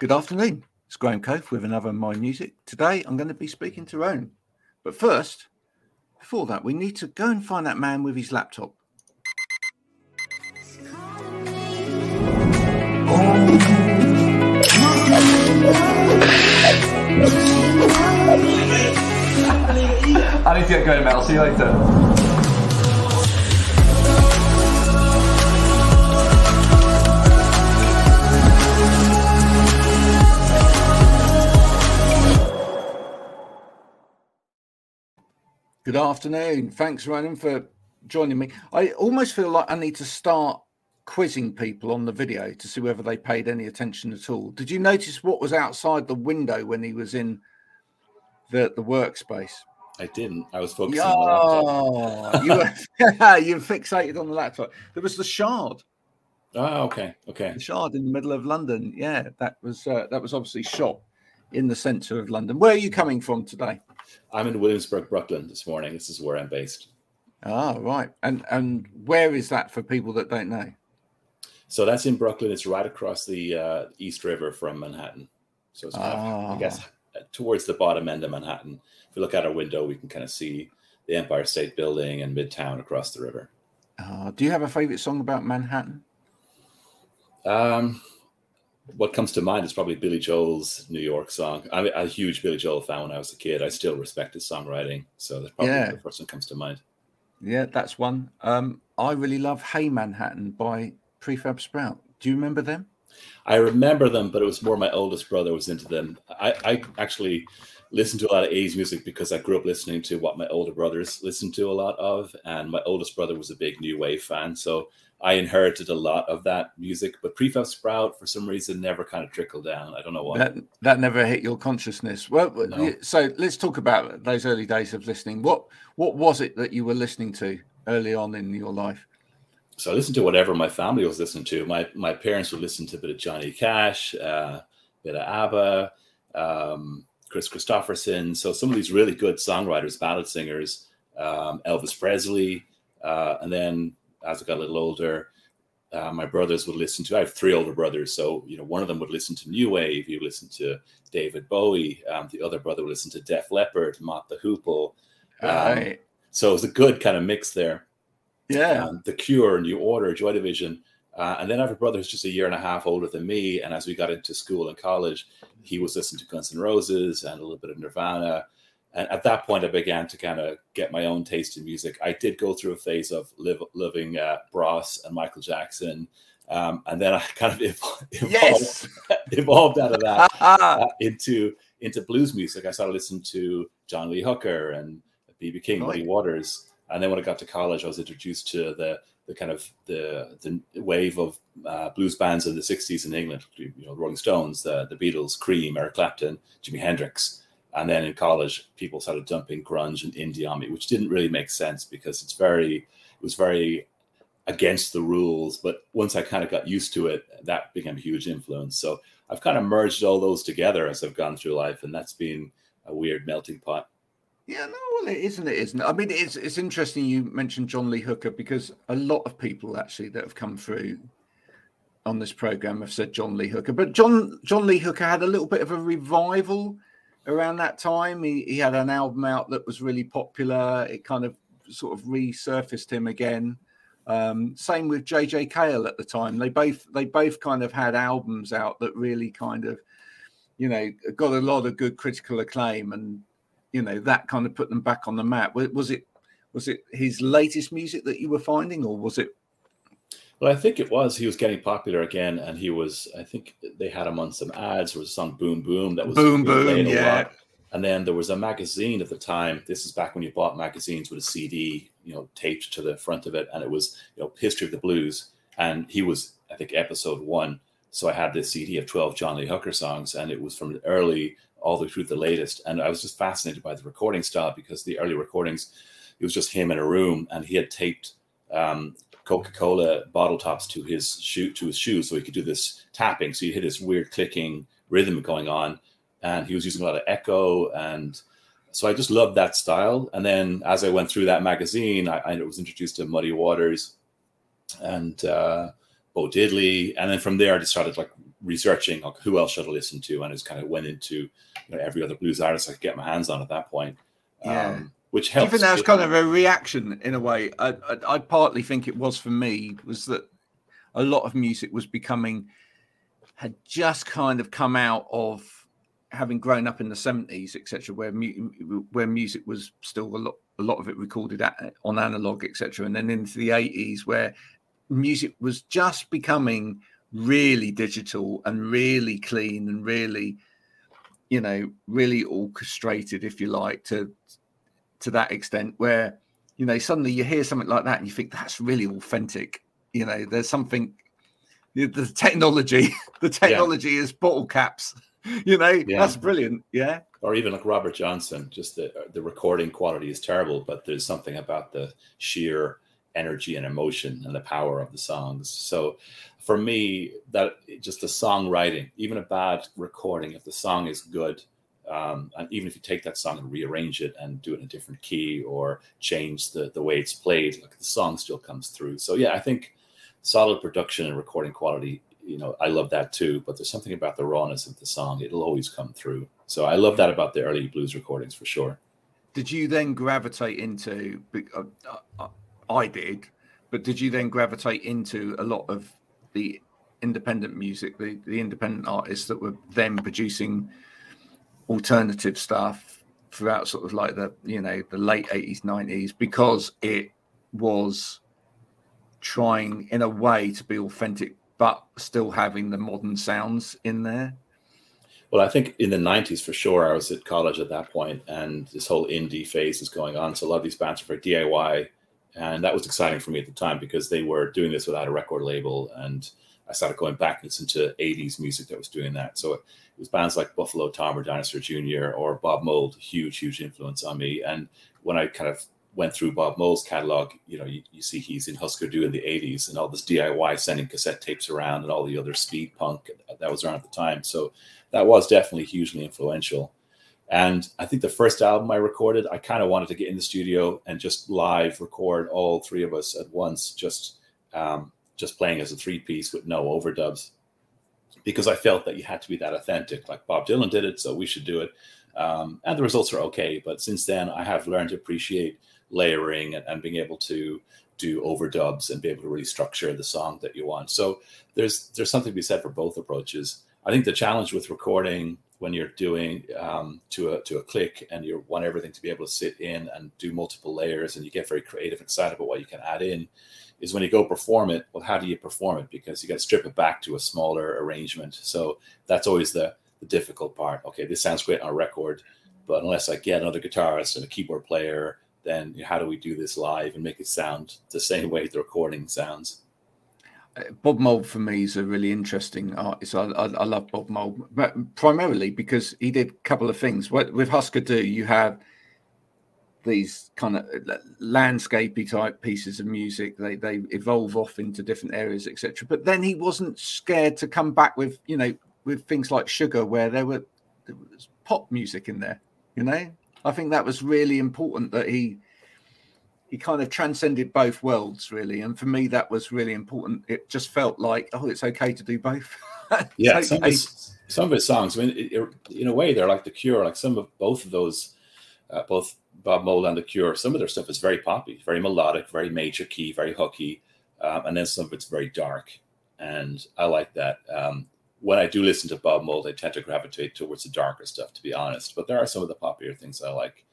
Good afternoon. It's Graham Coath with another My Music. Today I'm going to be speaking to Ronan. But first, before that, we need to go and find that man with his laptop. I need to get going, Mel. See you later. Good afternoon. Thanks, Ronan, for joining me. I almost feel like I need to start quizzing people on the video to see whether they paid any attention at all. Did you notice what was outside the window when he was in the the workspace? I didn't. I was focusing on the laptop. you were you were fixated on the laptop. There was the shard. Oh, okay, okay. The shard in the middle of London. Yeah, that was uh, that was obviously shot in the centre of London. Where are you coming from today? I'm in Williamsburg, Brooklyn this morning. This is where I'm based. Ah, right. And and where is that for people that don't know? So that's in Brooklyn. It's right across the uh, East River from Manhattan. So it's kind ah. of, I guess, ah. towards the bottom end of Manhattan. If we look out our window, we can kind of see the Empire State Building and Midtown across the river. Uh, do you have a favorite song about Manhattan? Um, what comes to mind is probably Billy Joel's New York song. I'm a huge Billy Joel fan when I was a kid. I still respect his songwriting. So that's probably yeah. the first one comes to mind. Yeah, that's one. Um, I really love Hey Manhattan by Prefab Sprout. Do you remember them? I remember them, but it was more my oldest brother was into them. I, I actually listened to a lot of 80s music because I grew up listening to what my older brothers listened to a lot of. And my oldest brother was a big new wave fan. So I inherited a lot of that music, but Prefab Sprout for some reason never kind of trickled down. I don't know why. That that never hit your consciousness. Well, no. so let's talk about those early days of listening. What what was it that you were listening to early on in your life? So I listened to whatever my family was listening to. My my parents would listen to a bit of Johnny Cash, uh, a bit of ABBA, um, Kris Kristofferson. So some of these really good songwriters, ballad singers, um, Elvis Presley, uh, and then as I got a little older, uh, my brothers would listen to. I have three older brothers, so you know one of them would listen to new wave. He would listen to David Bowie. Um, the other brother would listen to Def Leppard, Mott the Hoople. Um, right. So it was a good kind of mix there. Yeah. Um, the Cure, New Order, Joy Division. Uh, and then I have a brother who's just a year and a half older than me. And as we got into school and college, he was listening to Guns N' Roses and a little bit of Nirvana. And at that point, I began to kind of get my own taste in music. I did go through a phase of live, living uh, Bros and Michael Jackson. Um, and then I kind of evolved, yes. evolved out of that uh, into into blues music. I started listening to John Lee Hooker and BB King, Muddy Waters. And then when I got to college, I was introduced to the the kind of the the wave of uh, blues bands in the '60s in England. You know, Rolling Stones, the, the Beatles, Cream, Eric Clapton, Jimi Hendrix. And then in college, people started dumping grunge and indie on me, which didn't really make sense because it's very, it was very against the rules. But once I kind of got used to it, that became a huge influence. So I've kind of merged all those together as I've gone through life, and that's been a weird melting pot. Yeah, no, well, it isn't. It isn't. I mean, it's it's interesting you mentioned John Lee Hooker because a lot of people actually that have come through on this program have said John Lee Hooker, but John John Lee Hooker had a little bit of a revival around that time. He, he had an album out that was really popular. It kind of sort of resurfaced him again. Um, same with JJ Cale at the time. They both they both kind of had albums out that really kind of, you know, got a lot of good critical acclaim, and you know that kind of put them back on the map. Was it was it his latest music that you were finding, or was it well, I think it was. He was getting popular again, and he was. I think they had him on some ads. There was a song "Boom Boom" that was "Boom Boom," yeah. And then there was a magazine at the time. This is back when you bought magazines with a CD, you know, taped to the front of it, and it was you know "History of the Blues." And he was, I think, episode one. So I had this CD of twelve John Lee Hooker songs, and it was from the early all the way through the latest. And I was just fascinated by the recording style because the early recordings, it was just him in a room, and he had taped um, Coca-Cola bottle tops to his shoe to his shoes, so he could do this tapping. So you hit this weird clicking rhythm going on, and he was using a lot of echo, and so I just loved that style. And then as I went through that magazine, I, I was introduced to Muddy Waters and uh, Bo Diddley, and then from there I just started like researching like, who else should I listen to, and just kind of went into you know, every other blues artist I could get my hands on at that point. Yeah. Um, which helps. Even that was kind of a reaction in a way. I, I, I partly think it was for me was that a lot of music was becoming had just kind of come out of having grown up in the 70s etc where mu- where music was still a lot a lot of it recorded at, on analog etc and then into the 80s where music was just becoming really digital and really clean and really you know really orchestrated if you like to to that extent where you know suddenly you hear something like that and you think that's really authentic you know there's something the, technology the technology yeah. is bottle caps you know yeah. that's brilliant yeah or even like robert johnson just the uh, the recording quality is terrible but there's something about the sheer energy and emotion and the power of the songs so for me that just the songwriting even a bad recording if the song is good um, and even if you take that song and rearrange it and do it in a different key or change the the way it's played like the song still comes through. So yeah i think solid production and recording quality you know i love that too but there's something about the rawness of the song it'll always come through. So i love that about the early blues recordings for sure. Did you then gravitate into uh, uh, i did but did you then gravitate into a lot of the independent music the, the independent artists that were then producing alternative stuff throughout sort of like the you know the late 80s 90s because it was trying in a way to be authentic but still having the modern sounds in there. Well i think in the 90s for sure i was at college at that point and this whole indie phase is going on. So a lot of these bands are for diy and that was exciting for me at the time because they were doing this without a record label and i started going back and listening to 80s music that was doing that. So was bands like buffalo tom or dinosaur jr or bob mould huge huge influence on me and when i kind of went through Bob Mould's catalog, you know, you, you, see he's in Husker Du in the 80s and all this DIY sending cassette tapes around and all the other speed punk that was around at the time. So that was definitely hugely influential. And I think the first album I recorded, I kind of wanted to get in the studio and just live record all three of us at once, just um, just playing as a three piece with no overdubs, because I felt that you had to be that authentic. Like Bob Dylan did it, so we should do it. Um, and the results are okay. But since then, I have learned to appreciate layering and, and being able to do overdubs and be able to really structure the song that you want. So there's there's something to be said for both approaches. I think the challenge with recording when you're doing um, to a to a click and you want everything to be able to sit in and do multiple layers and you get very creative and excited about what you can add in is when you go perform it. Well, how do you perform it? Because you got to strip it back to a smaller arrangement. So that's always the the difficult part. Okay, this sounds great on record, but unless I get another guitarist and a keyboard player then how do we do this live and make it sound the same way the recording sounds? Uh, Bob Mould for me is a really interesting artist. I, I, I, love Bob Mould, but primarily because he did a couple of things. With Husker Du, you have these kind of uh, landscapey type pieces of music. They they evolve off into different areas, etc. But then he wasn't scared to come back with you know with things like Sugar, where there were there was pop music in there. You know, I think that was really important that he he kind of transcended both worlds really and for me that was really important it just felt like oh it's okay to do both yeah okay. some, of his, some of his songs i mean it, it, in a way they're like the cure like some of both of those uh, both bob mould and the cure some of their stuff is very poppy very melodic very major key very hooky um, and then some of it's very dark and i like that um, when I do listen to Bob Mould, I tend to gravitate towards the darker stuff, to be honest. But there are some of the popular things I like.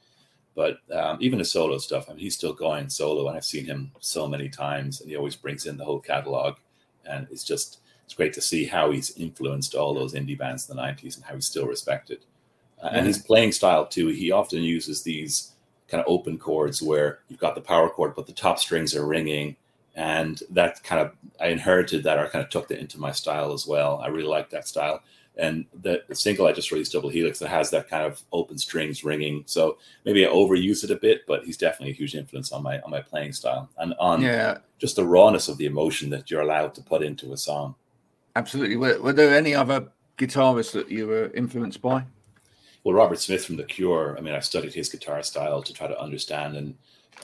But um, even the solo stuff, I mean, he's still going solo, and I've seen him so many times, and he always brings in the whole catalog, and it's just it's great to see how he's influenced all those indie bands in the '90s and how he's still respected. Uh, and his playing style too, he often uses these kind of open chords where you've got the power chord, but the top strings are ringing and that kind of I inherited that or kind of took that into my style as well. I really like that style. And the, single I just released, Double Helix, that has that kind of open strings ringing. So maybe I overuse it a bit, but he's definitely a huge influence on my on my playing style and on yeah. just the rawness of the emotion that you're allowed to put into a song. Absolutely. Were, were there any other guitarists that you were influenced by? Well, Robert Smith from The Cure. I mean, I studied his guitar style to try to understand and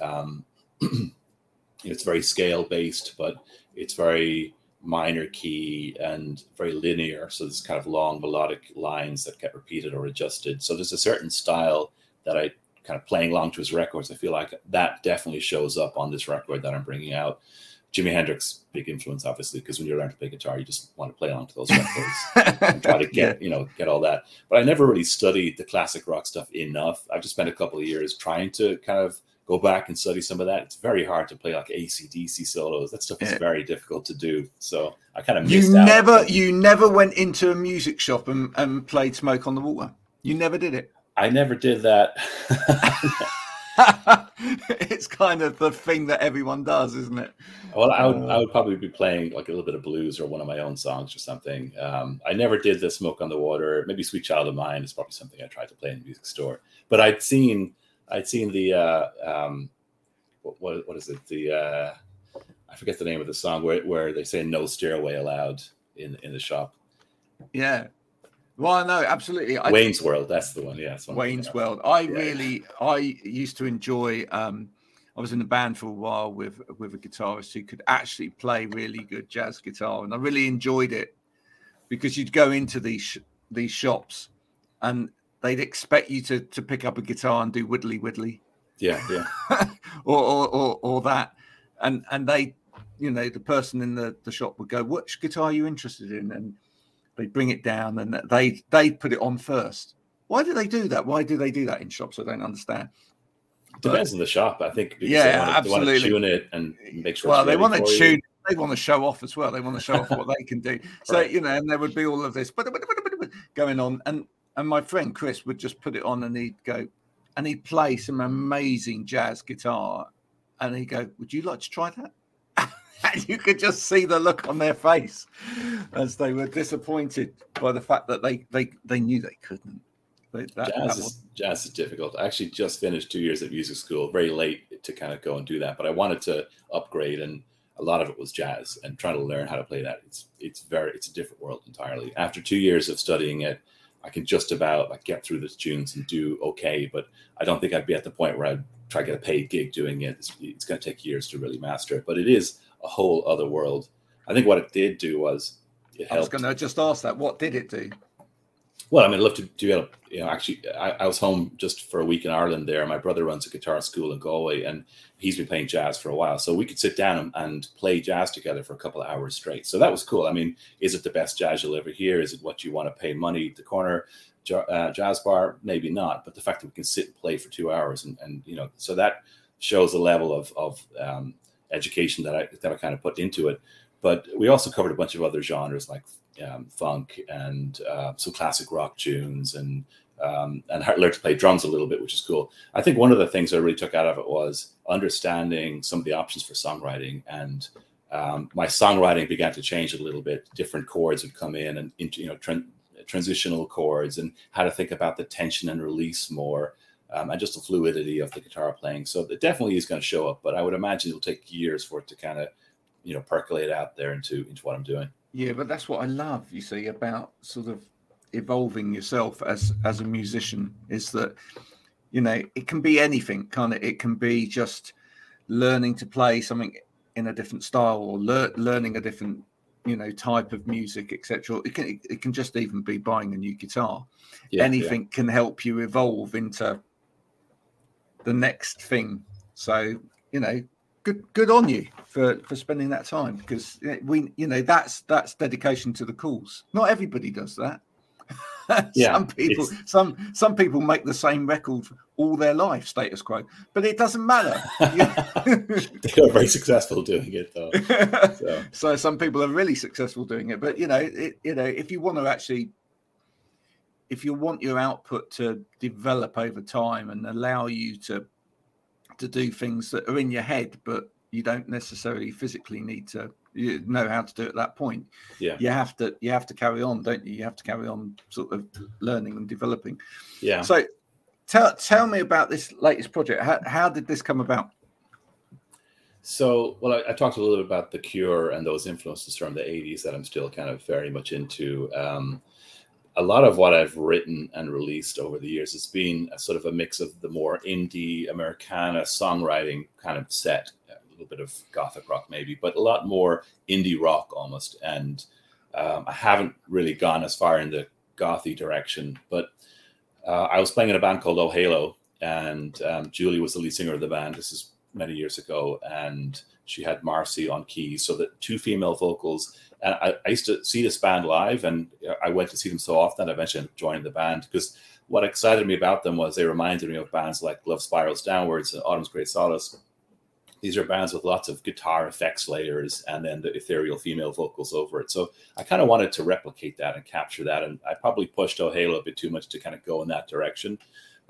um, it's very scale based, but it's very minor key and very linear. So there's kind of long melodic lines that get repeated or adjusted. So there's a certain style that I kind of playing along to his records. I feel like that definitely shows up on this record that I'm bringing out. Jimi Hendrix, big influence, obviously, because when you learn to play guitar, you just want to play along to those records and try to get, yeah. you know, get all that. But I never really studied the classic rock stuff enough. I've just spent a couple of years trying to kind of go back and study some of that. It's very hard to play like ACDC solos. That stuff is yeah. very difficult to do. So I kind of you never you never went into a music shop and, and played Smoke on the Water. You never did it. I never did that. it's kind of the thing that everyone does, isn't it? Well, I would, I uh, would probably be playing like a little bit of blues or one of my own songs or something. Um, I never did the Smoke on the Water. Maybe Sweet Child of Mine is probably something I tried to play in the music store. But I'd seen, I'd seen the, uh, um, what, what is it? The, uh, I forget the name of the song where, where they say no stairway allowed in in the shop. Yeah, well, no, absolutely. I Wayne's World, that's the one. Yeah, Wayne's World. I yeah. really, I used to enjoy. Um, I was in a band for a while with with a guitarist who could actually play really good jazz guitar, and I really enjoyed it because you'd go into these these shops, and they'd expect you to to pick up a guitar and do widdly widdly. Yeah, yeah. or, or, or or that, and and they, you know, the person in the the shop would go, "Which guitar are you interested in?" and they bring it down and they they put it on first. Why do they do that? Why do they do that in shops? I don't understand. Depends on the shop, I think. Yeah, they want to, absolutely. They want to tune it and make sure. Well, they want to tune. You. They want to show off as well. They want to show off what they can do. So right. you know, and there would be all of this going on, and and my friend Chris would just put it on, and he'd go, and he'd play some amazing jazz guitar, and he'd go, "Would you like to try that?" and you could just see the look on their face as they were disappointed by the fact that they they they knew they couldn't. They, that, jazz, that is, jazz is difficult. I actually just finished two years at music school, very late to kind of go and do that, but I wanted to upgrade, and a lot of it was jazz and trying to learn how to play that. It's it's very it's a different world entirely. After two years of studying it, I can just about like get through the tunes and do okay, but I don't think I'd be at the point where I'd try to get a paid gig doing it. It's, it's going to take years to really master it, but it is a whole other world. I think what it did do was it helped. I was going to just ask that. What did it do? Well, I mean, I love to do. You know, actually, I, I, was home just for a week in Ireland. There, my brother runs a guitar school in Galway, and he's been playing jazz for a while. So we could sit down and, and play jazz together for a couple of hours straight. So that was cool. I mean, is it the best jazz you'll ever hear? Is it what you want to pay money at the corner uh, jazz bar? Maybe not. But the fact that we can sit and play for two hours, and, and you know, so that shows the level of of um, education that I that I kind of put into it. But we also covered a bunch of other genres like um, funk and uh, some classic rock tunes and um, and learned to play drums a little bit, which is cool. I think one of the things I really took out of it was understanding some of the options for songwriting, and um, my songwriting began to change a little bit. Different chords would come in, and you know transitional chords, and how to think about the tension and release more um, and just the fluidity of the guitar playing. So it definitely is going to show up, but I would imagine it'll take years for it to kind of, you know, percolate out there into into what I'm doing. Yeah, but that's what I love. You see about sort of evolving yourself as as a musician is that you know it can be anything kind of it can be just learning to play something in a different style or lear, learning a different you know type of music etc it can it can just even be buying a new guitar yeah, anything yeah. can help you evolve into the next thing. So you know, good good on you for for spending that time because we you know that's that's dedication to the cause. Not everybody does that. yeah, some people some some people make the same record all their life, status quo, but it doesn't matter. they are very successful doing it, though. So. so. some people are really successful doing it, but you know, it, you know, if you want to actually if you want your output to develop over time and allow you to to do things that are in your head but you don't necessarily physically need to you know how to do it at that point yeah. you have to you have to carry on don't you? You have to carry on sort of learning and developing. Yeah. So tell tell me about this latest project. How, how did this come about? So, well, I, I, talked a little bit about the Cure and those influences from the '80s that I'm still kind of very much into. Um, a lot of what I've written and released over the years has been a sort of a mix of the more indie Americana songwriting kind of set, a little bit of gothic rock maybe, but a lot more indie rock almost. And um, I haven't really gone as far in the gothy direction, but uh, I was playing in a band called Oh Halo, and um, Julie was the lead singer of the band. This is many years ago, and she had Marcy on keys, so that two female vocals. And I, I, used to see this band live, and I went to see them so often. I eventually joined the band because what excited me about them was they reminded me of bands like Love Spirals Downwards and Autumn's Grey Solace. These are bands with lots of guitar effects layers and then the ethereal female vocals over it. So I kind of wanted to replicate that and capture that. And I probably pushed Oh Halo a bit too much to kind of go in that direction.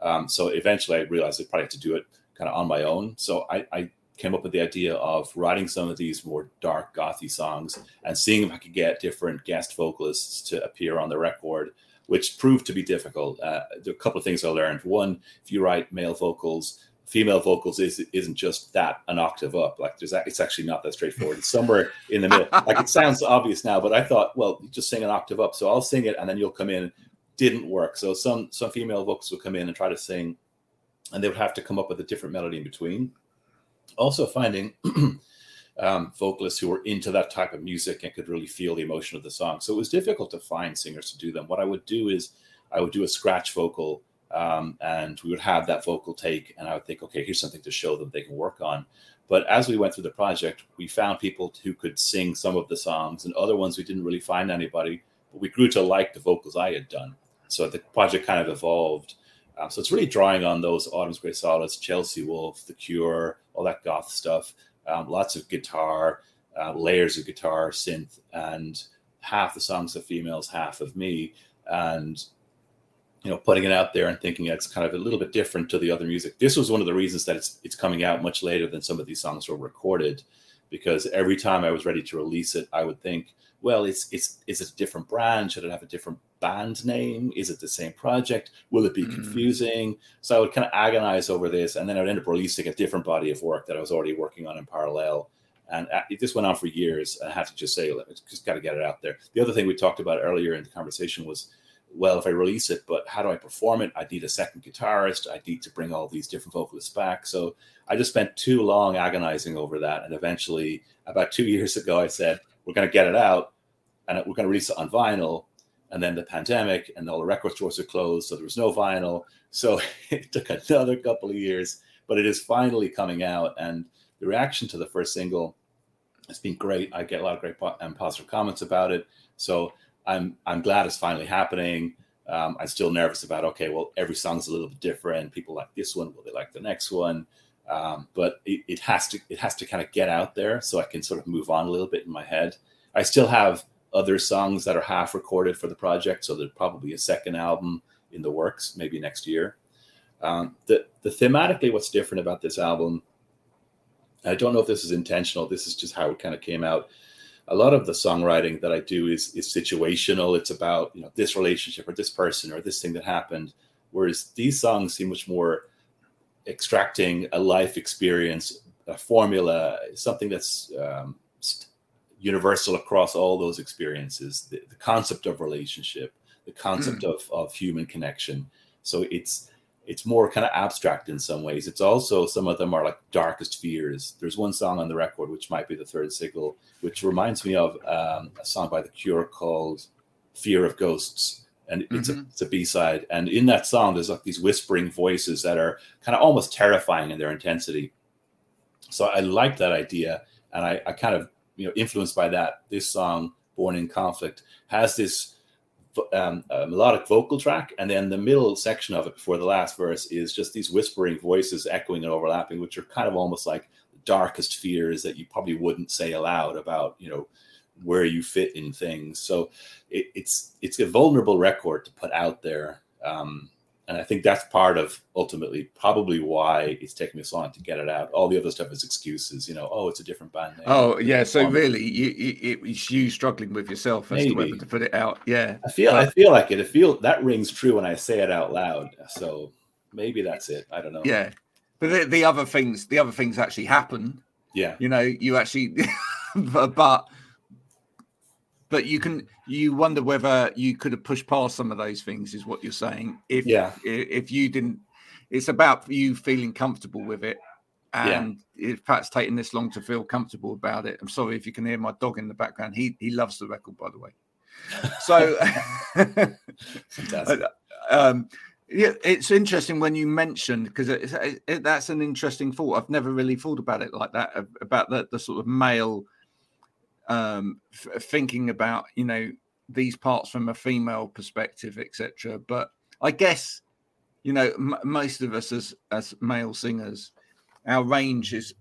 Um, so eventually I realized I probably had to do it kind of on my own. So I, I came up with the idea of writing some of these more dark gothy songs and seeing if I could get different guest vocalists to appear on the record, which proved to be difficult. Uh, a couple of things I learned. One, if you write male vocals, female vocals is isn't just that an octave up. Like there's it's actually not that straightforward. It's somewhere in the middle. like it sounds obvious now, but I thought, well, just sing an octave up. So I'll sing it and then you'll come in. Didn't work. So some some female vocals would come in and try to sing and they would have to come up with a different melody in between. Also, finding um, vocalists who were into that type of music and could really feel the emotion of the song. So it was difficult to find singers to do them. What I would do is I would do a scratch vocal um, and we would have that vocal take, and I would think, okay, here's something to show them they can work on. But as we went through the project, we found people who could sing some of the songs, and other ones we didn't really find anybody. But we grew to like the vocals I had done. So the project kind of evolved um, so it's really drawing on those Autumn's Grey Solace, Chelsea Wolfe, The Cure, all that goth stuff. Um, lots of guitar, uh, layers of guitar, synth, and half the songs of females, half of me. And you know, putting it out there and thinking it's kind of a little bit different to the other music. This was one of the reasons that it's it's coming out much later than some of these songs were recorded, because every time I was ready to release it, I would think, well, it's it's is it a different brand? Should it have a different band name? Is it the same project? Will it be mm. confusing? So I would kind of agonize over this, and then I would end up releasing a different body of work that I was already working on in parallel. And uh, it just went on for years. And I had to just say, just got to get it out there. The other thing we talked about earlier in the conversation was, well, if I release it, but how do I perform it? I need a second guitarist. I need to bring all these different vocalists back. So I just spent too long agonizing over that. And eventually, about two years ago, I said, we're going to get it out and we're going to release it on vinyl and then the pandemic and all the record stores are closed so there was no vinyl. So it took another couple of years but it is finally coming out and the reaction to the first single has been great. I get a lot of great po- and positive comments about it. So i'm i'm glad it's finally happening. Um, i'm still nervous about okay well every song's a little bit different. People like this one will they like the next one um, but it, it has to it has to kind of get out there so i can sort of move on a little bit in my head i still have other songs that are half recorded for the project. So there's probably a second album in the works, maybe next year. Um, the, the thematically, what's different about this album, I don't know if this is intentional. This is just how it kind of came out. A lot of the songwriting that I do is is situational. It's about you know this relationship or this person or this thing that happened. Whereas these songs seem much more extracting a life experience, a formula, something that's um, universal across all those experiences the, the concept of relationship the concept mm. of, of human connection. So it's it's more kind of abstract in some ways. It's also some of them are like darkest fears. There's one song on the record which might be the third single which reminds me of um, a song by the cure called fear of ghosts and it's, mm-hmm. a, it's a b-side and in that song there's like these whispering voices that are kind of almost terrifying in their intensity so i like that idea and I, I kind of you know influenced by that this song born in conflict has this um, melodic vocal track and then the middle section of it before the last verse is just these whispering voices echoing and overlapping which are kind of almost like darkest fears that you probably wouldn't say aloud about you know where you fit in things so it, it's it's a vulnerable record to put out there um, and I think that's part of ultimately probably why it's taking me so long to get it out. All the other stuff is excuses, you know. Oh, it's a different band name. Oh, yeah. So really, you, it's you struggling with yourself as Maybe. to whether to put it out. Yeah, I feel, I feel like it. I feel that rings true when I say it out loud. So maybe that's it. I don't know. Yeah, but the, the other things, the other things actually happen. Yeah, you know, you actually, but but you can you wonder whether you could have pushed past some of those things is what you're saying if yeah if you didn't it's about you feeling comfortable with it and yeah. if Pat's taking this long to feel comfortable about it, I'm sorry if you can hear my dog in the background. He he loves the record, by the way. So, um, yeah, it's interesting when you mentioned because it, it, that's an interesting thought. I've never really thought about it like that about the, the sort of male um, f- thinking about you know these parts from a female perspective, etc. But I guess you know m- most of us as as male singers, our range is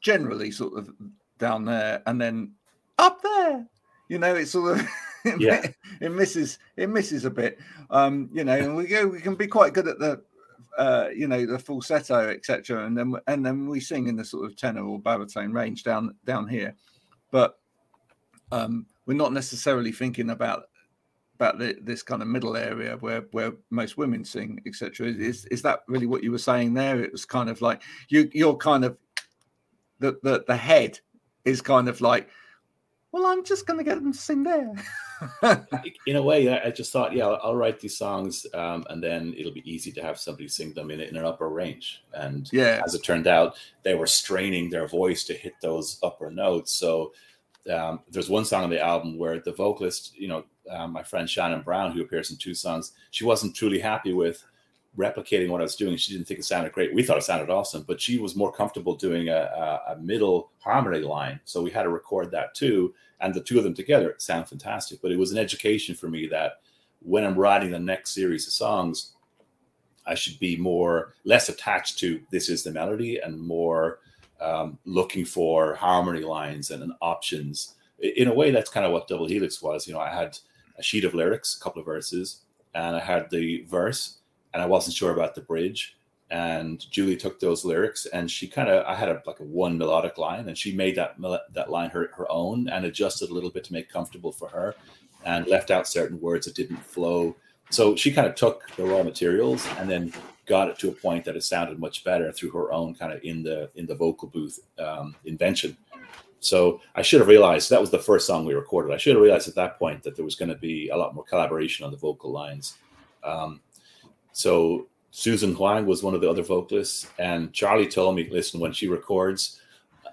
generally sort of down there and then up there. You know, it's sort of yeah. it misses it misses a bit. Um, you know, and we go we can be quite good at the uh, you know the falsetto etc and then and then we sing in the sort of tenor or baritone range down down here but um, we're not necessarily thinking about about the, this kind of middle area where where most women sing etc is is that really what you were saying there? It was kind of like you you're kind of the the, the head is kind of like well i'm just going to get them to sing there. In a way i just thought yeah i'll, I'll write these songs um, and then it'll be easy to have somebody sing them in, in an upper range. And yeah. as it turned out they were straining their voice to hit those upper notes. So um, there's one song on the album where the vocalist, you know, uh, my friend Shannon Brown, who appears in two songs, she wasn't truly happy with replicating what I was doing. She didn't think it sounded great. We thought it sounded awesome, but she was more comfortable doing a, a, a middle harmony line. So we had to record that too. And the two of them together sound fantastic. But it was an education for me that when I'm writing the next series of songs, I should be more less attached to this is the melody and more um, looking for harmony lines and, and, options. In a way, that's kind of what Double Helix was. You know, I had a sheet of lyrics, a couple of verses, and I had the verse, and I wasn't sure about the bridge. And Julie took those lyrics, and she kind of I had a like a one melodic line, and she made that that line her her own and adjusted a little bit to make comfortable for her, and left out certain words that didn't flow. So she kind of took the raw materials and then got it to a point that it sounded much better through her own kind of in the in the vocal booth um, invention. So I should have realized that was the first song we recorded. I should have realized at that point that there was going to be a lot more collaboration on the vocal lines. Um, so Susan Huang was one of the other vocalists, and Charlie told me, listen, when she records,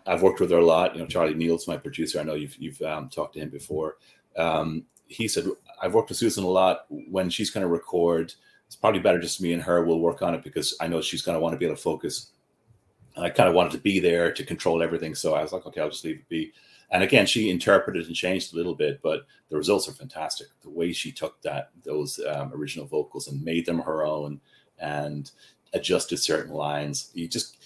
I've worked with her a lot. You know, Charlie Neal's my producer. I know you've you've um, talked to him before. Um, he said I've worked with Susan a lot. When she's going to record, it's probably better just me and her We'll work on it because I know she's going to want to be able to focus. I kind of wanted to be there to control everything. So I was like, okay, I'll just leave it be. And again, she interpreted and changed a little bit, but the results are fantastic. The way she took that those um, original vocals and made them her own and adjusted certain lines. You just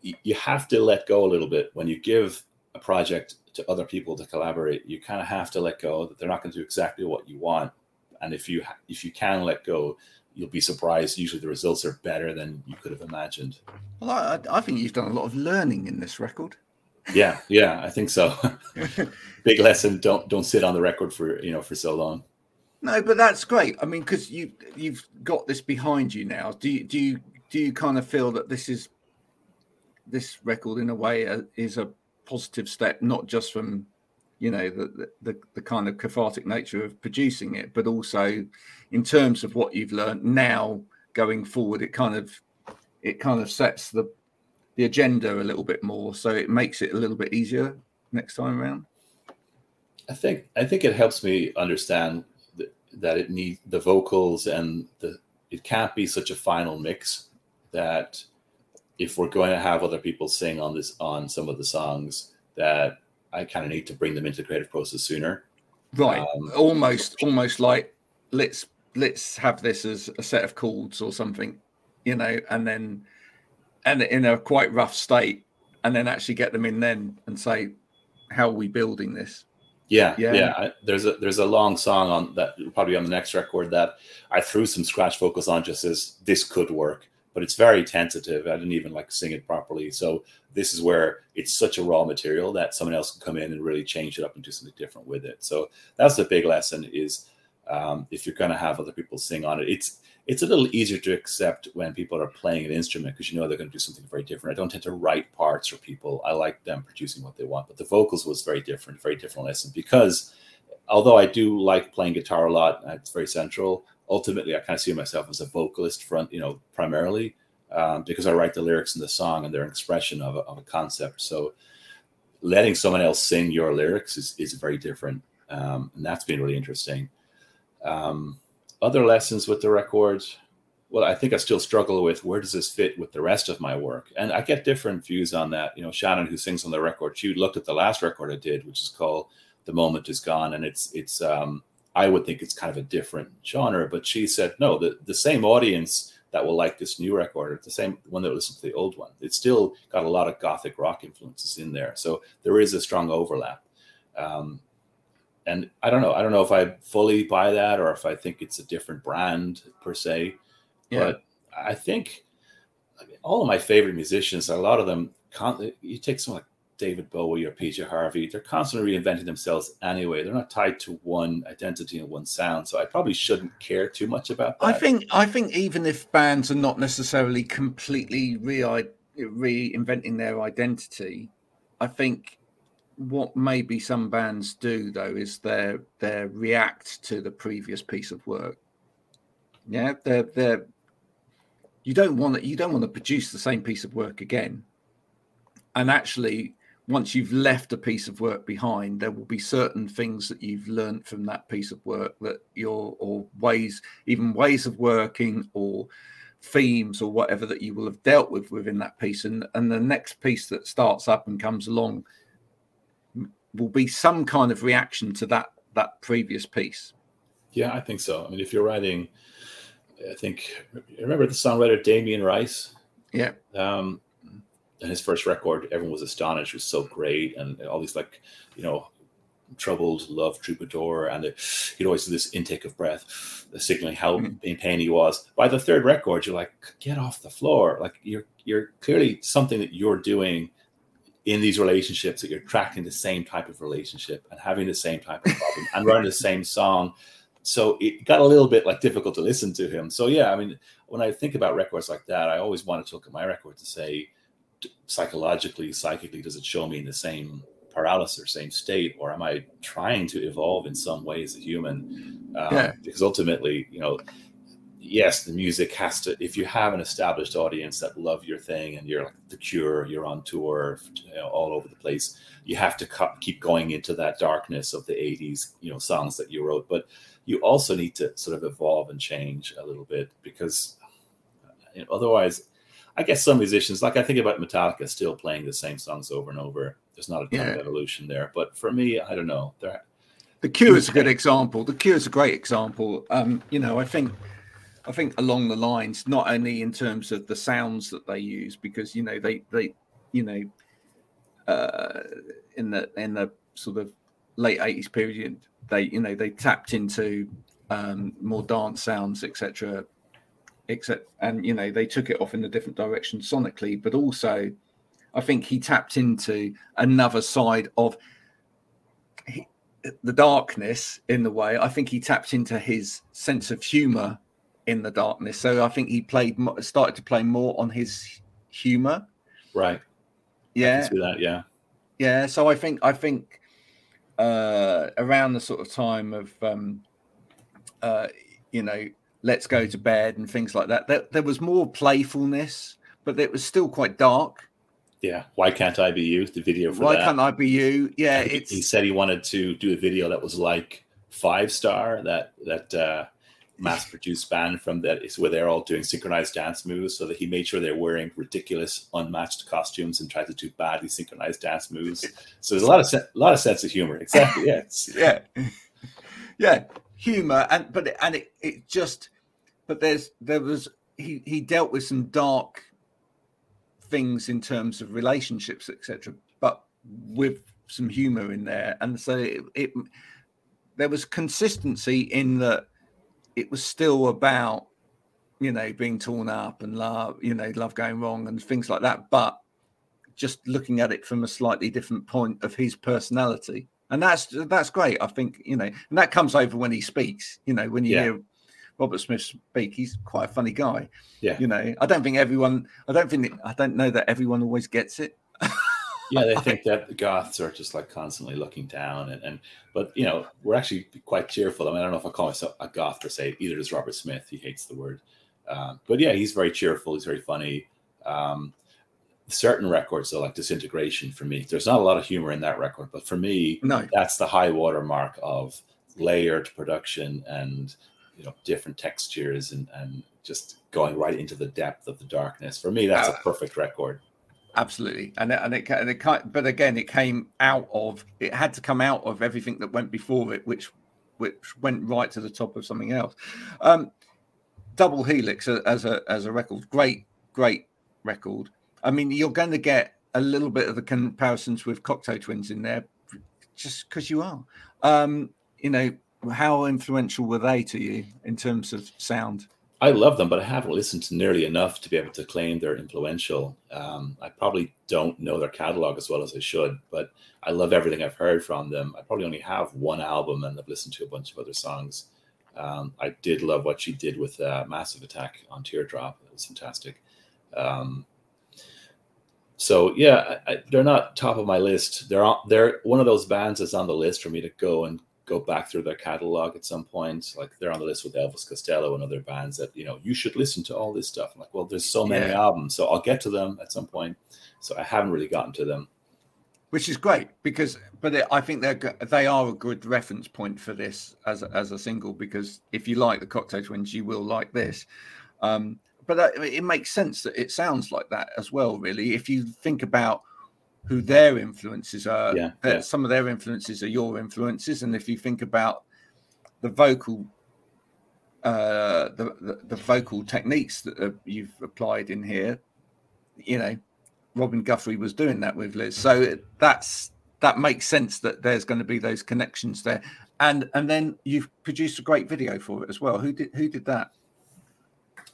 you have to let go a little bit when you give a project to other people to collaborate. You kind of have to let go that they're not going to do exactly what you want. And if you if you can let go, you'll be surprised. Usually, the results are better than you could have imagined. Well, I, I think you've done a lot of learning in this record. Yeah, yeah, I think so. Big lesson: don't don't sit on the record for you know for so long. No, but that's great. I mean, because you you've got this behind you now. Do you do you do you kind of feel that this is this record in a way uh, is a positive step, not just from you know the, the the kind of cathartic nature of producing it but also in terms of what you've learned now going forward it kind of it kind of sets the the agenda a little bit more. So it makes it a little bit easier next time around. I think i think it helps me understand that, that it needs the vocals and the it can't be such a final mix that if we're going to have other people sing on this on some of the songs that I kind of need to bring them into the creative process sooner. Right. Um, almost, almost like let's let's have this as a set of chords or something, you know, and then and in a quite rough state, and then actually get them in then and say, how are we building this? Yeah, yeah. yeah. I, there's a there's a long song on that probably on the next record that I threw some scratch vocals on just as this could work but it's very tentative. I didn't even like sing it properly. So this is where it's such a raw material that someone else can come in and really change it up and do something different with it. So that's the big lesson is um, if you're going to have other people sing on it, it's it's a little easier to accept when people are playing an instrument because you know they're going to do something very different. I don't tend to write parts for people. I like them producing what they want, but the vocals was very different, very different lesson because although I do like playing guitar a lot, it's very central ultimately I kind of see myself as a vocalist front, you know, primarily. um, because I write the lyrics in the song and they're an expression of a, of a concept. So letting someone else sing your lyrics is, is very different. Um, and that's been really interesting. Um, other lessons with the record, well, I think I still struggle with where does this fit with the rest of my work? And I get different views on that. You know, Shannon, who sings on the record, she looked at the last record I did, which is called The Moment Is Gone. And it's, it's, um, I would think it's kind of a different genre, but she said, no, the, the same audience that will like this new record, or the same one that will listen to the old one. It's still got a lot of gothic rock influences in there. So there is a strong overlap. Um, and I don't know. I don't know if I fully buy that or if I think it's a different brand per se. Yeah. But I think all of my favorite musicians, a lot of them, you take someone like David Bowie or PJ Harvey, they're constantly reinventing themselves anyway. They're not tied to one identity and one sound. So I probably shouldn't care too much about that. I think I think even if bands are not necessarily completely re reinventing their identity, I think what maybe some bands do though is they they react to the previous piece of work. Yeah, they're they're you don't want to, you don't want to produce the same piece of work again. And actually once you've left a piece of work behind, there will be certain things that you've learned from that piece of work that your or ways, even ways of working or themes or whatever that you will have dealt with within that piece. And and the next piece that starts up and comes along will be some kind of reaction to that that previous piece. Yeah, I think so. I mean, if you're writing, I think remember the songwriter Damien Rice. Yeah. Um, and his first record, everyone was astonished, was so great, and all these like, you know, troubled love troubadour, and it, he'd always do this intake of breath, signaling how mm-hmm. in pain he was. By the third record, you're like, get off the floor! Like you're you're clearly something that you're doing in these relationships that you're tracking the same type of relationship and having the same type of problem and writing the same song. So it got a little bit like difficult to listen to him. So yeah, I mean, when I think about records like that, I always wanted to look at my record to say, psychologically, psychically, does it show me in the same paralysis, or same state, or am I trying to evolve in some way as a human? Um, yeah. Because ultimately, you know, yes, the music has to. If you have an established audience that love your thing, and you're like the Cure, you're on tour you know, all over the place, you have to co- keep going into that darkness of the '80s, you know, songs that you wrote. But you also need to sort of evolve and change a little bit because you know, otherwise I guess some musicians, like I think about Metallica, still playing the same songs over and over. There's not a ton yeah. of evolution there, but for me, I don't know. There, the Cure is a good example. The Cure is a great example. Um, you know, I think, I think along the lines, not only in terms of the sounds that they use, because you know they they, you know, uh, in the in the sort of late '80s period, they you know they tapped into um, more dance sounds, etc except and you know they took it off in a different direction sonically but also i think he tapped into another side of he, the darkness in the way. I think he tapped into his sense of humor in the darkness. So i think he played started to play more on his humor. Right. Yeah. that yeah. Yeah so i think i think uh around the sort of time of um uh you know let's go to bed and things like that. There, there was more playfulness, but it was still quite dark. Yeah. Why can't I be you? The video for Why that. can't I be you? Yeah. He, he, said he wanted to do a video that was like Five Star, that that uh, mass produced band from that is where they're all doing synchronized dance moves. So that he made sure they're wearing ridiculous, unmatched costumes and tried to do badly synchronized dance moves. So there's a lot of se- a lot of sense of humor. Exactly. Yeah. yeah. Yeah humor and but and it, it just but there's there was he he dealt with some dark things in terms of relationships etc but with some humor in there. And so it, it there was consistency in that it was still about you know being torn up and love you know love going wrong and things like that but just looking at it from a slightly different point of his personality and that's that's great. I think you know, and that comes over when he speaks. You know, when you yeah. hear Robert Smith speak, he's quite a funny guy. Yeah, you know, I don't think everyone. I don't think I don't know that everyone always gets it. yeah, they think that the goths are just like constantly looking down, and, and but you know, we're actually quite cheerful. I mean, I don't know if I call myself a goth per se. Either does Robert Smith. He hates the word. Um, but yeah, he's very cheerful. He's very funny. Um, certain records, though, like Disintegration, for me, there's not a lot of humor in that record, but for me, No. that's the high water mark of layered production and you know different textures and and just going right into the depth of the darkness. For me, that's a Uh, perfect record. Absolutely, and it, and it, and it but again, it came out of it had to come out of everything that went before it, which which went right to the top of something else. Um, Double Helix as a as a record, great great record. I mean, you're going to get a little bit of the comparisons with Cocteau Twins in there, just because you are. Um, you know, how influential were they to you in terms of sound? I love them, but I haven't listened to nearly enough to be able to claim they're influential. Um, I probably don't know their catalog as well as I should, but I love everything I've heard from them. I probably only have one album and I've listened to a bunch of other songs. Um, I did love what she did with uh, Massive Attack on Teardrop. It was fantastic. Um, so yeah, I, they're not top of my list. They're on, they're one of those bands that's on the list for me to go and go back through their catalog at some point. Like they're on the list with Elvis Costello and other bands that you know you should listen to all this stuff. I'm like, well, there's so many Yeah. albums, so I'll get to them at some point. So I haven't really gotten to them. which is great because but it, i think they're they are a good reference point for this as a, as a single because if you like the Cocteau Twins you will like this um but that, it makes sense that it sounds like that as well really if you think about who their influences are Yeah, yeah. some of their influences are your influences and if you think about the vocal uh the the, the vocal techniques that uh, you've applied in here you know Robin Guthrie was doing that with Liz. So that's that makes sense that there's going to be those connections there. And and then you've produced a great video for it as well. Who did who did that?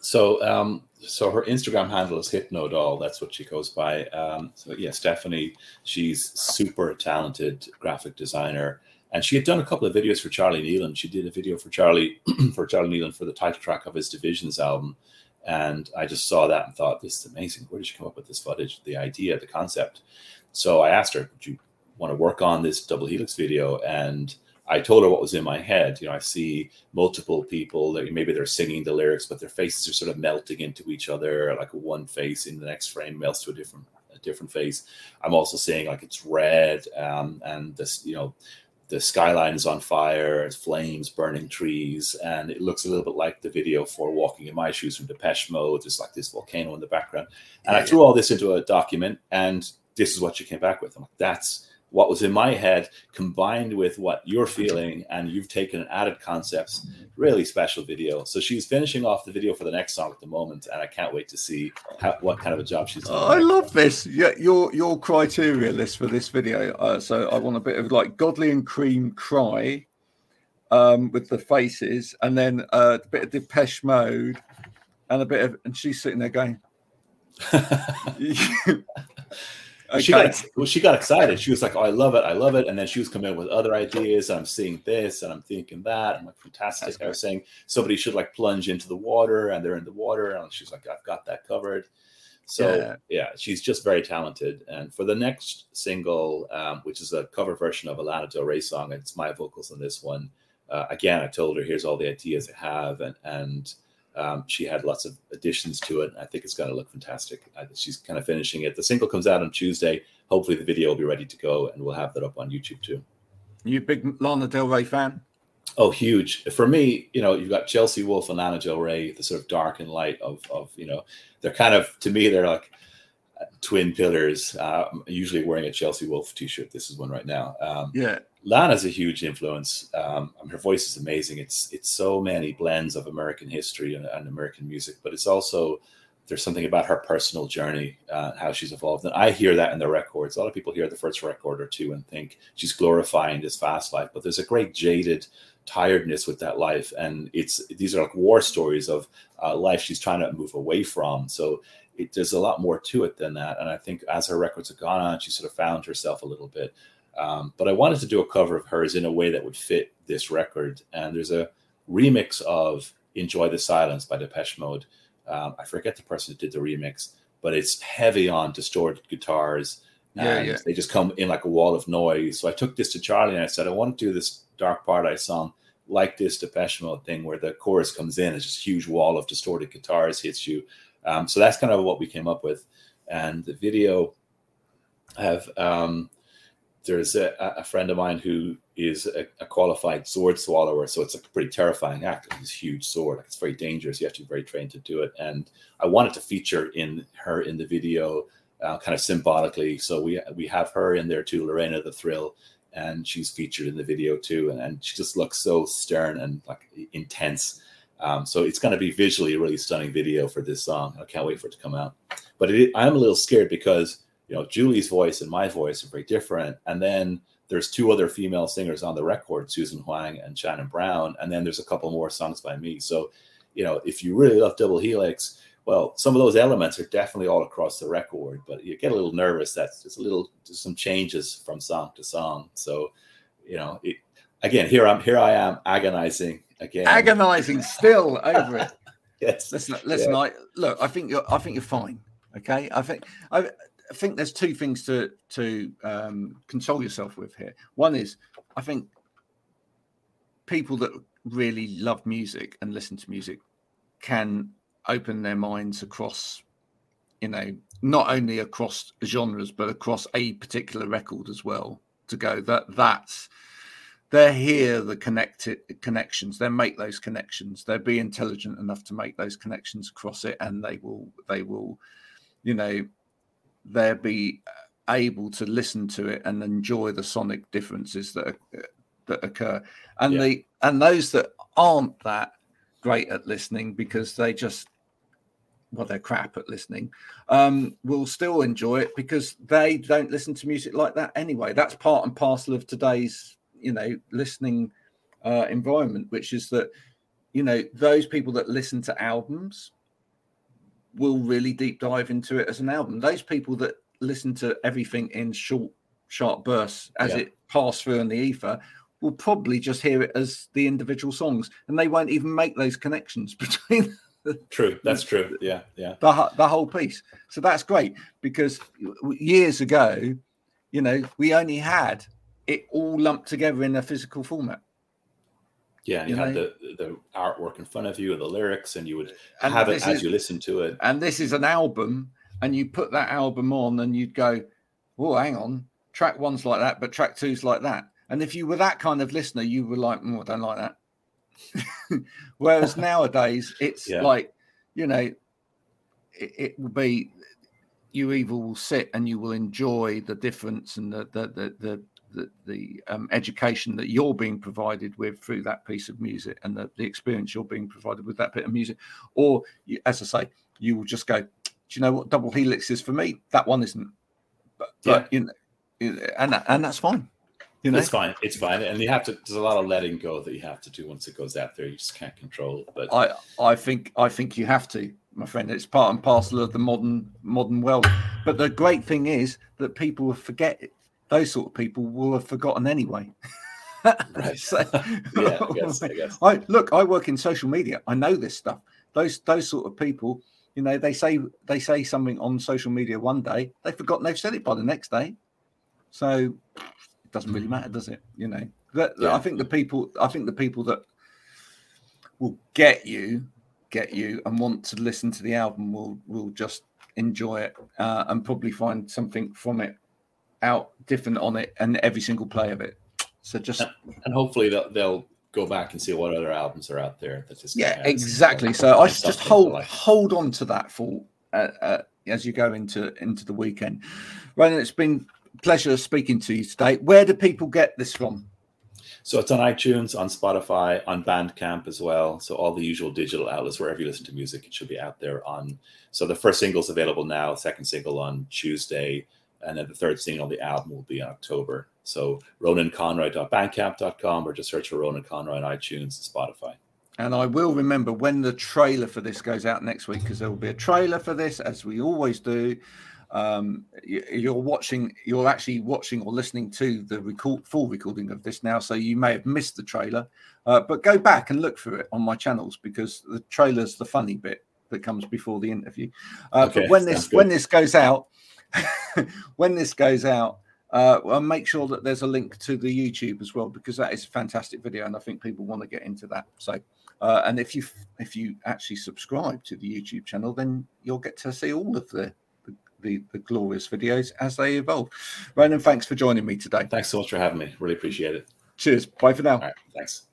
So, um, so her Instagram handle is Hypnodoll. That's what she goes by. Um, so yeah, Stephanie, she's super talented graphic designer, and she had done a couple of videos for Charlie Nieland. She did a video for Charlie for Charlie Nieland for the title track of his Divisions album, and I just saw that and thought, this is amazing. Where did she come up with this footage, the idea, the concept? So I asked her, would you want to work on this double helix video? And I told her what was in my head. You know, I see multiple people that maybe they're singing the lyrics, but their faces are sort of melting into each other, like one face in the next frame melts to a different a different face. I'm also seeing like it's red, um, and this, you know, the skyline is on fire, flames burning trees, and it looks a little bit like the video for Walking in My Shoes from Depeche Mode. There's like this volcano in the background. And I Yeah. threw all this into a document, and this is what she came back with. I'm like, that's what was in my head combined with what you're feeling, and you've taken and added concepts. Really special video. So she's finishing off the video for the next song at the moment, and I can't wait to see how, what kind of a job she's doing. Oh, I love this. Yeah, your your criteria list for this video. Uh, so I want a bit of like Godley and Creme Cry, um, with the faces, and then uh, a bit of Depeche Mode, and a bit of, and she's sitting there going. She got well, she got excited. She was like, "Oh, I love it, I love it!" And then she was coming up with other ideas. I'm seeing this, and I'm thinking that. I'm like, "Fantastic!" That's I was saying somebody should like plunge into the water, and they're in the water, and she's like, "I've got that covered." So Yeah. yeah, she's just very talented. And for the next single, um, which is a cover version of a Lana Del Rey song, it's my vocals on this one. Uh, again, I told her, "Here's all the ideas I have," and and um, she had lots of additions to it. I think it's going to look fantastic. I, she's kind of finishing it. The single comes out on Tuesday. Hopefully, the video will be ready to go, and we'll have that up on YouTube too. You big Lana Del Rey fan? Oh, huge for me. You know, you've got Chelsea Wolfe and Lana Del Rey, the sort of dark and light of of you know, they're kind of to me they're like uh, twin pillars. Uh, I'm usually wearing a Chelsea Wolfe t-shirt. This is one right now. Um, Yeah, Lana's a huge influence. Um, her voice is amazing. It's it's so many blends of American history and, and American music, but it's also there's something about her personal journey, uh, how she's evolved, and I hear that in the records. A lot of people hear the first record or two and think she's glorifying this fast life, but there's a great jaded tiredness with that life, and it's these are like war stories of uh, life she's trying to move away from. So it, there's a lot more to it than that, and I think as her records have gone on, she sort of found herself a little bit. Um, but I wanted to do a cover of hers in a way that would fit this record. And there's a remix of Enjoy the Silence by Depeche Mode. Um, I forget the person who did the remix, but it's heavy on distorted guitars. Yeah, and yeah. they just come in like a wall of noise. So I took this to Charlie and I said, I want to do this Dark part Paradise song, like this Depeche Mode thing where the chorus comes in, it's just a huge wall of distorted guitars hits you. Um, so that's kind of what we came up with. And the video have um, there's a, a, friend of mine who is a, a, qualified sword swallower, so it's a pretty terrifying act. This huge sword, it's very dangerous. You have to be very trained to do it. And I wanted to feature in her in the video, uh, kind of symbolically. So we we have her in there too, Lorena the Thrill, and she's featured in the video too. And, and she just looks so stern and like intense. Um, so it's going to be visually a really stunning video for this song. I can't wait for it to come out. But it, I'm a little scared because you know Julie's voice and my voice are very different, and then there's two other female singers on the record, Susan Huang and Shannon Brown, and then there's a couple more songs by me. So, you know, if you really love Double Helix, well, some of those elements are definitely all across the record, but you get a little nervous that there's a little some changes from song to song. So, you know, it, again, here I'm here I am agonizing again, agonizing still over it. yes, listen, listen. Yeah. I look. I think you're. I think you're fine. Okay. I think. I. I think there's two things to to um, console yourself with here. One is, I think people that really love music and listen to music can open their minds across, you know, not only across genres but across a particular record as well. To go that that's they're here the connected connections they make those connections they'll be intelligent enough to make those connections across it and they will they will you know they'll be able to listen to it and enjoy the sonic differences that that occur and yeah. the and those that aren't that great at listening because they just well they're crap at listening um will still enjoy it because they don't listen to music like that anyway that's part and parcel of today's you know listening uh environment which is that you know those people that listen to albums will really deep dive into it as an album. Those people that listen to everything in short, sharp bursts as yeah. it passed through in the ether will probably just hear it as the individual songs, and they won't even make those connections between. true, that's true. Yeah, yeah. The the whole piece. So that's great because years ago, you know, we only had it all lumped together in a physical format. Yeah, and you, you had the the artwork in front of you and the lyrics, and you would and have it as is, you listen to it. And this is an album, and you put that album on, and you'd go, "Oh, hang on, track one's like that, but track two's like that." And if you were that kind of listener, you were like, oh, "I don't like that." Whereas nowadays, it's yeah. like, you know, it, it, will be you either will sit and you will enjoy the difference and the the the, the the, the um, education that you're being provided with through that piece of music and the, the experience you're being provided with that bit of music. Or, you, as I say, you will just go, do you know what double helix is for me? That one isn't. But, yeah. but you know, and and that's fine. You know? It's fine. It's fine. And you have to. There's a lot of letting go that you have to do once it goes out there. You just can't control it. But I, I think, I think you have to, my friend. It's part and parcel of the modern, modern world. But the great thing is that people forget those sort of people will have forgotten anyway. right. so, yeah, I guess, I guess. I, look, I work in social media. I know this stuff. Those those sort of people, you know, they say they say something on social media one day, they've forgotten they've said it by the next day. So it doesn't really matter, does it? You know, that, yeah. I think the people, I think the people that will get you, get you, and want to listen to the album will will just enjoy it uh, and probably find something from it out different on it and every single play of it. So just and hopefully they'll, they'll go back and see what other albums are out there that just yeah exactly. So I should just hold like. hold on to that for uh, uh, as you go into into the weekend. Ronan, it's been pleasure speaking to you today. Where do people get this from? So it's on iTunes, on Spotify, on Bandcamp as well. So all the usual digital outlets wherever you listen to music, it should be out there. On so the first single's available now. Second single on Tuesday and then the third single on the album will be in October. So ronanconroy.bandcamp.com or just search for Ronan Conroy on iTunes and Spotify. And I will remember when the trailer for this goes out next week because there will be a trailer for this, as we always do. Um, you're watching, you're actually watching or listening to the record, full recording of this now, so you may have missed the trailer. Uh, but go back and look for it on my channels because the trailer's the funny bit that comes before the interview. Uh, okay, but when this when this goes out, when this goes out, Uh, well, make sure that there's a link to the YouTube as well because that is a fantastic video, and I think people want to get into that. So, uh, and if you if you actually subscribe to the YouTube channel, then you'll get to see all of the the, the, the glorious videos as they evolve. Ronan, thanks for joining me today. Thanks so much for having me. Really appreciate it. Cheers. Bye for now. Right. Thanks.